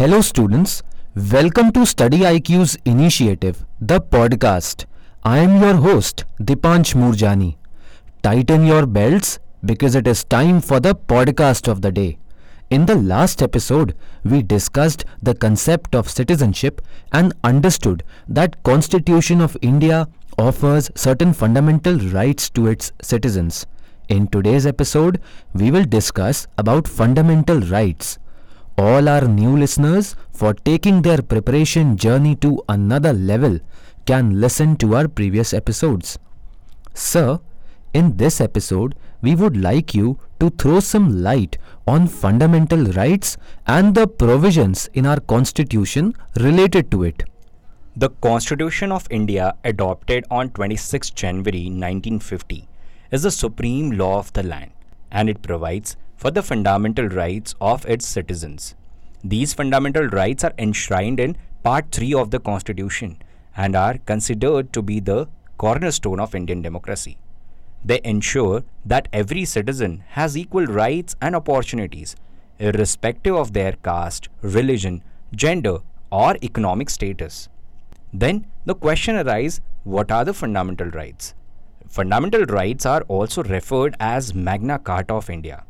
Hello, students. Welcome to Study IQ's initiative, the podcast. I am your host, Dipanch Murjani. Tighten your belts because it is time for the podcast of the day. In the last episode, we discussed the concept of citizenship and understood that Constitution of India offers certain fundamental rights to its citizens. In today's episode, we will discuss about fundamental rights. All our new listeners for taking their preparation journey to another level can listen to our previous episodes. Sir, in this episode, we would like you to throw some light on fundamental rights and the provisions in our constitution related to it. The Constitution of India, adopted on 26 January 1950, is the supreme law of the land and it provides for the fundamental rights of its citizens. These fundamental rights are enshrined in Part 3 of the Constitution and are considered to be the cornerstone of Indian democracy. They ensure that every citizen has equal rights and opportunities, irrespective of their caste, religion, gender, or economic status. Then the question arises what are the fundamental rights? Fundamental rights are also referred as Magna Carta of India.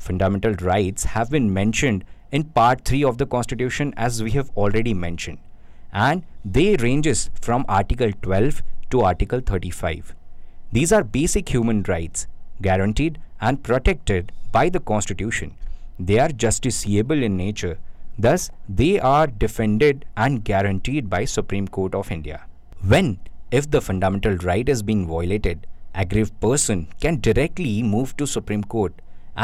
Fundamental rights have been mentioned in part 3 of the constitution as we have already mentioned and they ranges from article 12 to article 35. These are basic human rights guaranteed and protected by the constitution. They are justiciable in nature thus they are defended and guaranteed by Supreme Court of India. When if the fundamental right is being violated, aggrieved person can directly move to Supreme Court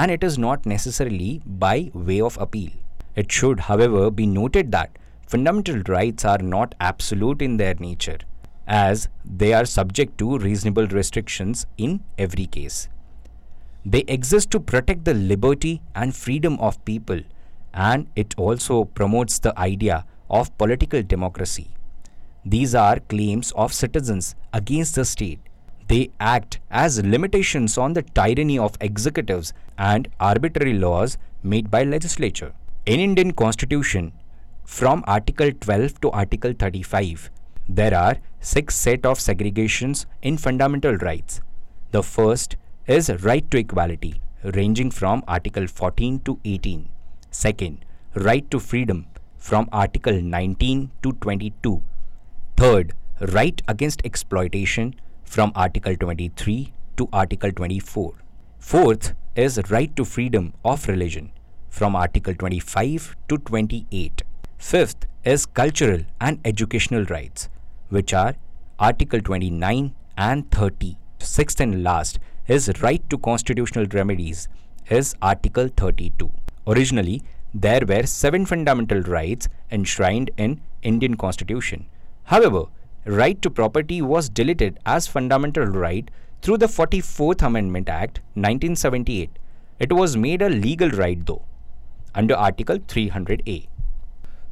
and it is not necessarily by way of appeal. It should, however, be noted that fundamental rights are not absolute in their nature, as they are subject to reasonable restrictions in every case. They exist to protect the liberty and freedom of people, and it also promotes the idea of political democracy. These are claims of citizens against the state. They act as limitations on the tyranny of executives and arbitrary laws made by legislature. In Indian constitution from article 12 to article 35 there are six set of segregations in fundamental rights. The first is right to equality ranging from article 14 to 18. Second, right to freedom from article 19 to 22. Third, right against exploitation from Article 23 to Article 24. Fourth is right to freedom of religion from Article 25 to 28. Fifth is cultural and educational rights, which are Article 29 and 30. Sixth and last is right to constitutional remedies, is Article 32. Originally, there were seven fundamental rights enshrined in Indian Constitution However, right to property was deleted as fundamental right through the 44th Amendment Act 1978. It was made a legal right though under Article 300A.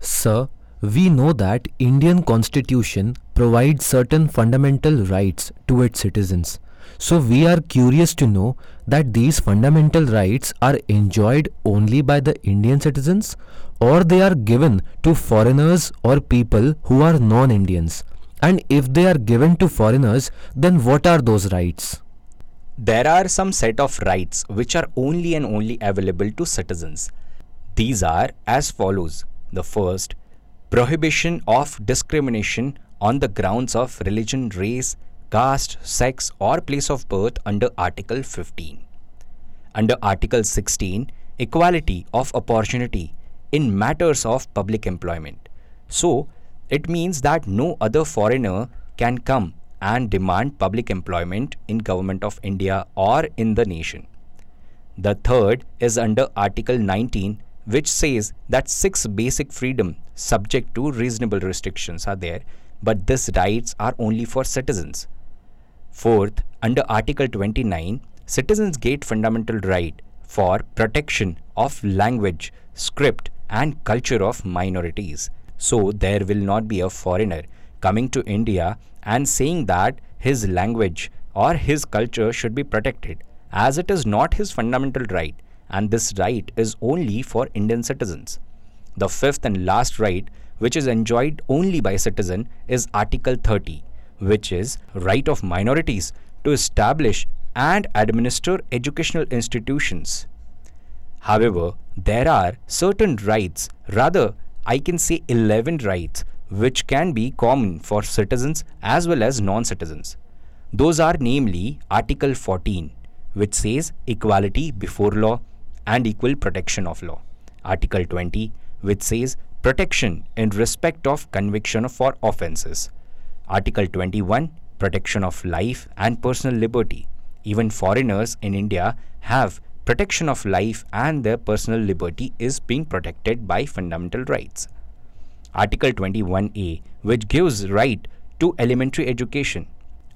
Sir, we know that Indian constitution provides certain fundamental rights to its citizens. So we are curious to know that these fundamental rights are enjoyed only by the Indian citizens or they are given to foreigners or people who are non-Indians. And if they are given to foreigners, then what are those rights? There are some set of rights which are only and only available to citizens. These are as follows. The first, prohibition of discrimination on the grounds of religion, race, caste, sex, or place of birth under Article 15. Under Article 16, equality of opportunity in matters of public employment. So, it means that no other foreigner can come and demand public employment in government of India or in the nation. The third is under Article 19 which says that six basic freedom subject to reasonable restrictions are there but these rights are only for citizens Fourth, under Article 29, citizens get fundamental right for protection of language, script and culture of minorities. So there will not be a foreigner coming to India and saying that his language or his culture should be protected as it is not his fundamental right and this right is only for Indian citizens. The fifth and last right, which is enjoyed only by citizen, is Article 30, which is right of minorities to establish and administer educational institutions. However, there are certain rights, rather, I can say 11 rights, which can be common for citizens as well as non citizens. Those are namely Article 14, which says equality before law and equal protection of law. Article 20, which says protection in respect of conviction for offences. Article 21, protection of life and personal liberty. Even foreigners in India have protection of life and their personal liberty is being protected by fundamental rights. Article 21A, which gives right to elementary education.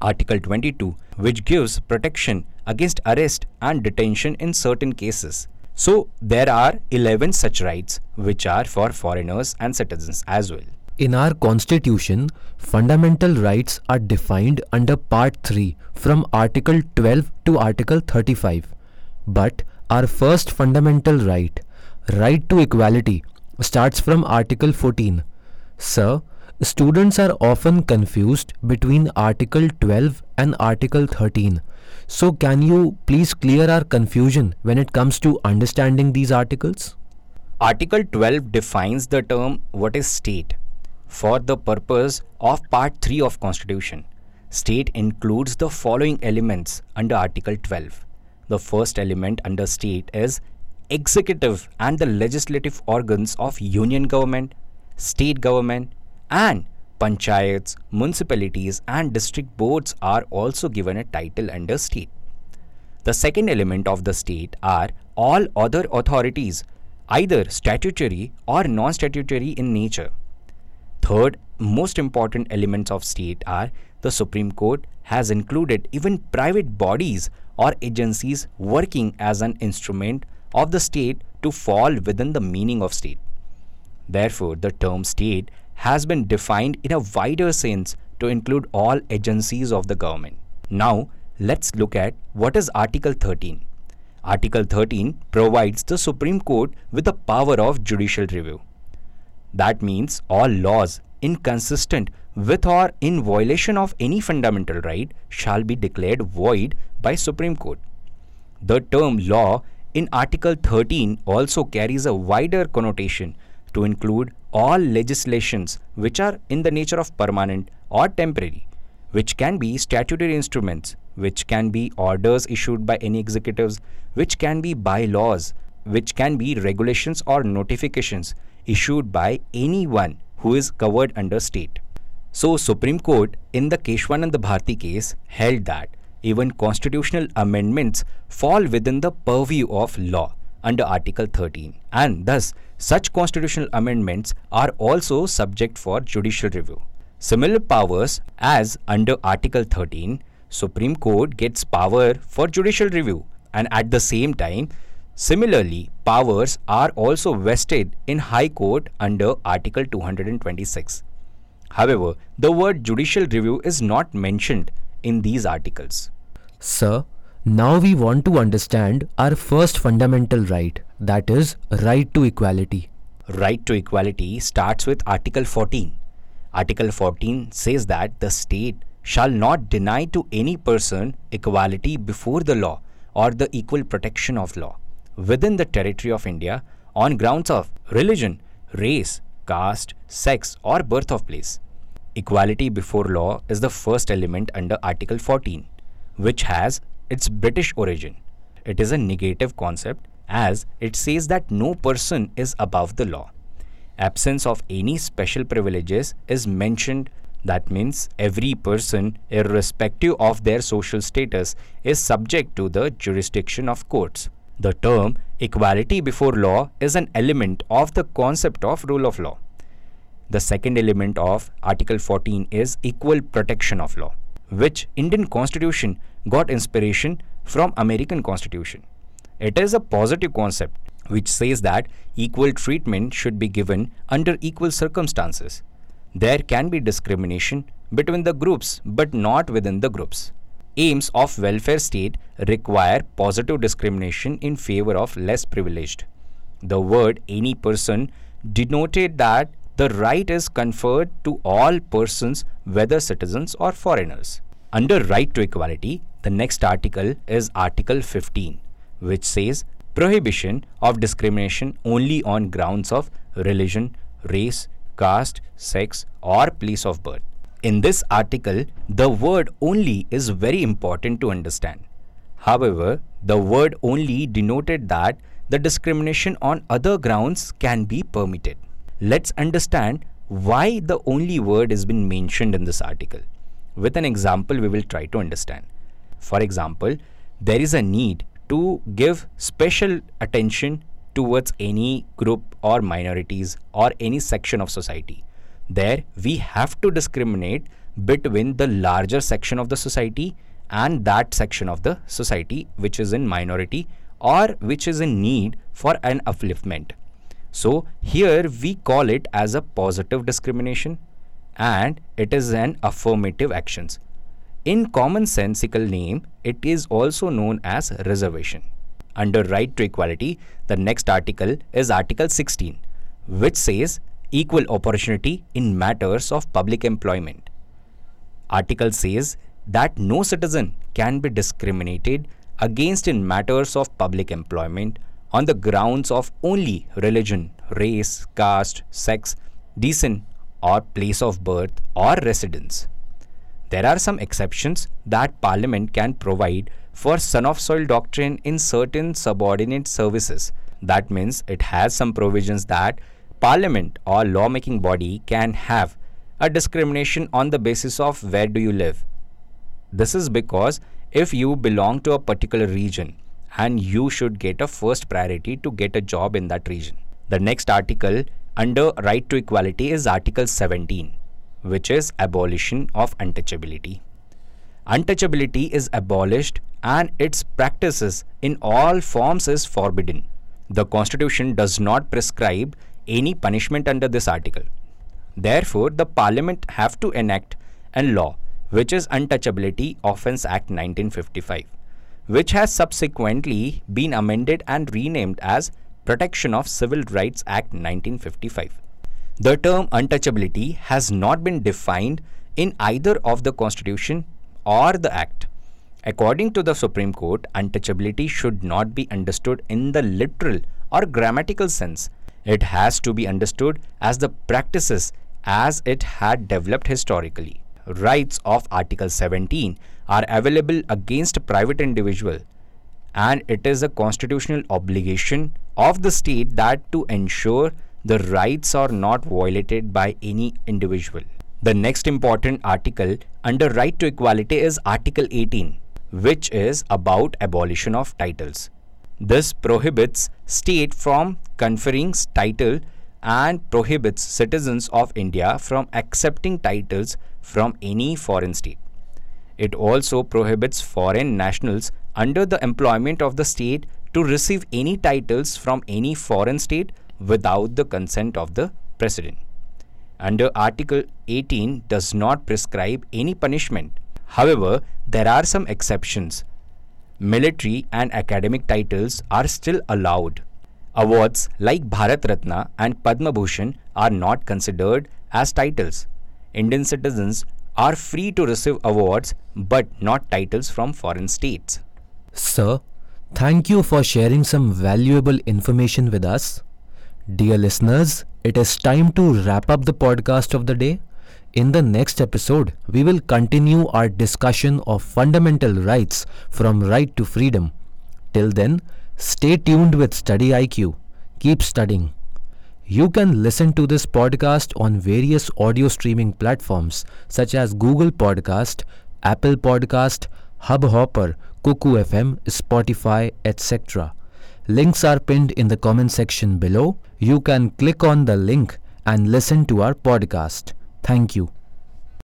Article 22, which gives protection against arrest and detention in certain cases. So, there are 11 such rights which are for foreigners and citizens as well. In our constitution, fundamental rights are defined under Part 3 from Article 12 to Article 35. But our first fundamental right, right to equality, starts from Article 14. Sir, students are often confused between Article 12 and Article 13. So, can you please clear our confusion when it comes to understanding these articles? Article 12 defines the term what is state for the purpose of part 3 of constitution state includes the following elements under article 12 the first element under state is executive and the legislative organs of union government state government and panchayats municipalities and district boards are also given a title under state. The second element of the state are all other authorities either statutory or non statutory in nature. Third, most important elements of state are the Supreme Court has included even private bodies or agencies working as an instrument of the state to fall within the meaning of state. Therefore, the term state has been defined in a wider sense to include all agencies of the government. Now, let's look at what is Article 13. Article 13 provides the Supreme Court with the power of judicial review. That means all laws inconsistent with or in violation of any fundamental right shall be declared void by Supreme Court. The term law in Article 13 also carries a wider connotation to include all legislations which are in the nature of permanent or temporary, which can be statutory instruments, which can be orders issued by any executives, which can be bylaws, which can be regulations or notifications issued by anyone who is covered under state. So Supreme Court in the Keshwanand Bharti case held that even constitutional amendments fall within the purview of law under Article 13 and thus such constitutional amendments are also subject for judicial review. Similar powers as under Article 13, Supreme Court gets power for judicial review and at the same time Similarly, powers are also vested in High Court under Article 226. However, the word judicial review is not mentioned in these articles. Sir, now we want to understand our first fundamental right, that is, right to equality. Right to equality starts with Article 14. Article 14 says that the state shall not deny to any person equality before the law or the equal protection of law within the territory of India on grounds of religion, race, caste, sex, or birth of place. Equality before law is the first element under Article 14, which has its British origin. It is a negative concept as it says that no person is above the law. Absence of any special privileges is mentioned. That means every person, irrespective of their social status, is subject to the jurisdiction of courts. The term equality before law is an element of the concept of rule of law. The second element of Article 14 is equal protection of law, which Indian Constitution got inspiration from American Constitution. It is a positive concept which says that equal treatment should be given under equal circumstances. There can be discrimination between the groups but not within the groups aims of welfare state require positive discrimination in favor of less privileged. The word any person denoted that the right is conferred to all persons, whether citizens or foreigners. Under right to equality, the next article is Article 15, which says prohibition of discrimination only on grounds of religion, race, caste, sex, or place of birth. In this article, the word only is very important to understand. However, the word only denoted that the discrimination on other grounds can be permitted. Let's understand why the only word has been mentioned in this article. With an example, we will try to understand. For example, there is a need to give special attention towards any group or minorities or any section of society. There, we have to discriminate between the larger section of the society and that section of the society which is in minority or which is in need for an upliftment. So, here we call it as a positive discrimination and it is an affirmative actions. In commonsensical name, it is also known as reservation. Under right to equality, the next article is Article 16, which says equal opportunity in matters of public employment. Article says that no citizen can be discriminated against in matters of public employment on the grounds of only religion, race, caste, sex, descent, or place of birth or residence. There are some exceptions that Parliament can provide for son of soil doctrine in certain subordinate services. That means it has some provisions that Parliament or lawmaking body can have a discrimination on the basis of where do you live. This is because if you belong to a particular region and you should get a first priority to get a job in that region. The next article under right to equality is Article 17, which is abolition of untouchability. Untouchability is abolished and its practices in all forms is forbidden. The Constitution does not prescribe any punishment under this article. Therefore, the Parliament have to enact a law which is Untouchability Offence Act 1955 which has subsequently been amended and renamed as Protection of Civil Rights Act 1955. The term untouchability has not been defined in either of the Constitution or the Act. According to the Supreme Court, untouchability should not be understood in the literal or grammatical sense. It has to be understood as the practices as it had developed historically rights of Article 17 are available against private individual and it is a constitutional obligation of the state that to ensure the rights are not violated by any individual. The next important article under right to equality is Article 18 which is about abolition of titles. This prohibits state from conferring title and prohibits citizens of India from accepting titles from any foreign state. It also prohibits foreign nationals under the employment of the state to receive any titles from any foreign state without the consent of the president. Under Article 18 does not prescribe any punishment. However, there are some exceptions. Military and academic titles are still allowed Awards like Bharat Ratna and Padma Bhushan are not considered as titles. Indian citizens are free to receive awards but not titles from foreign states. Sir, thank you for sharing some valuable information with us. Dear listeners, it is time to wrap up the podcast of the day. In the next episode, we will continue our discussion of fundamental rights from right to freedom. Till then, Stay tuned with Study IQ. Keep studying. You can listen to this podcast on various audio streaming platforms such as Google Podcast, Apple Podcast, Hubhopper, Kuku FM, Spotify, etc. Links are pinned in the comment section below. You can click on the link and listen to our podcast. Thank you.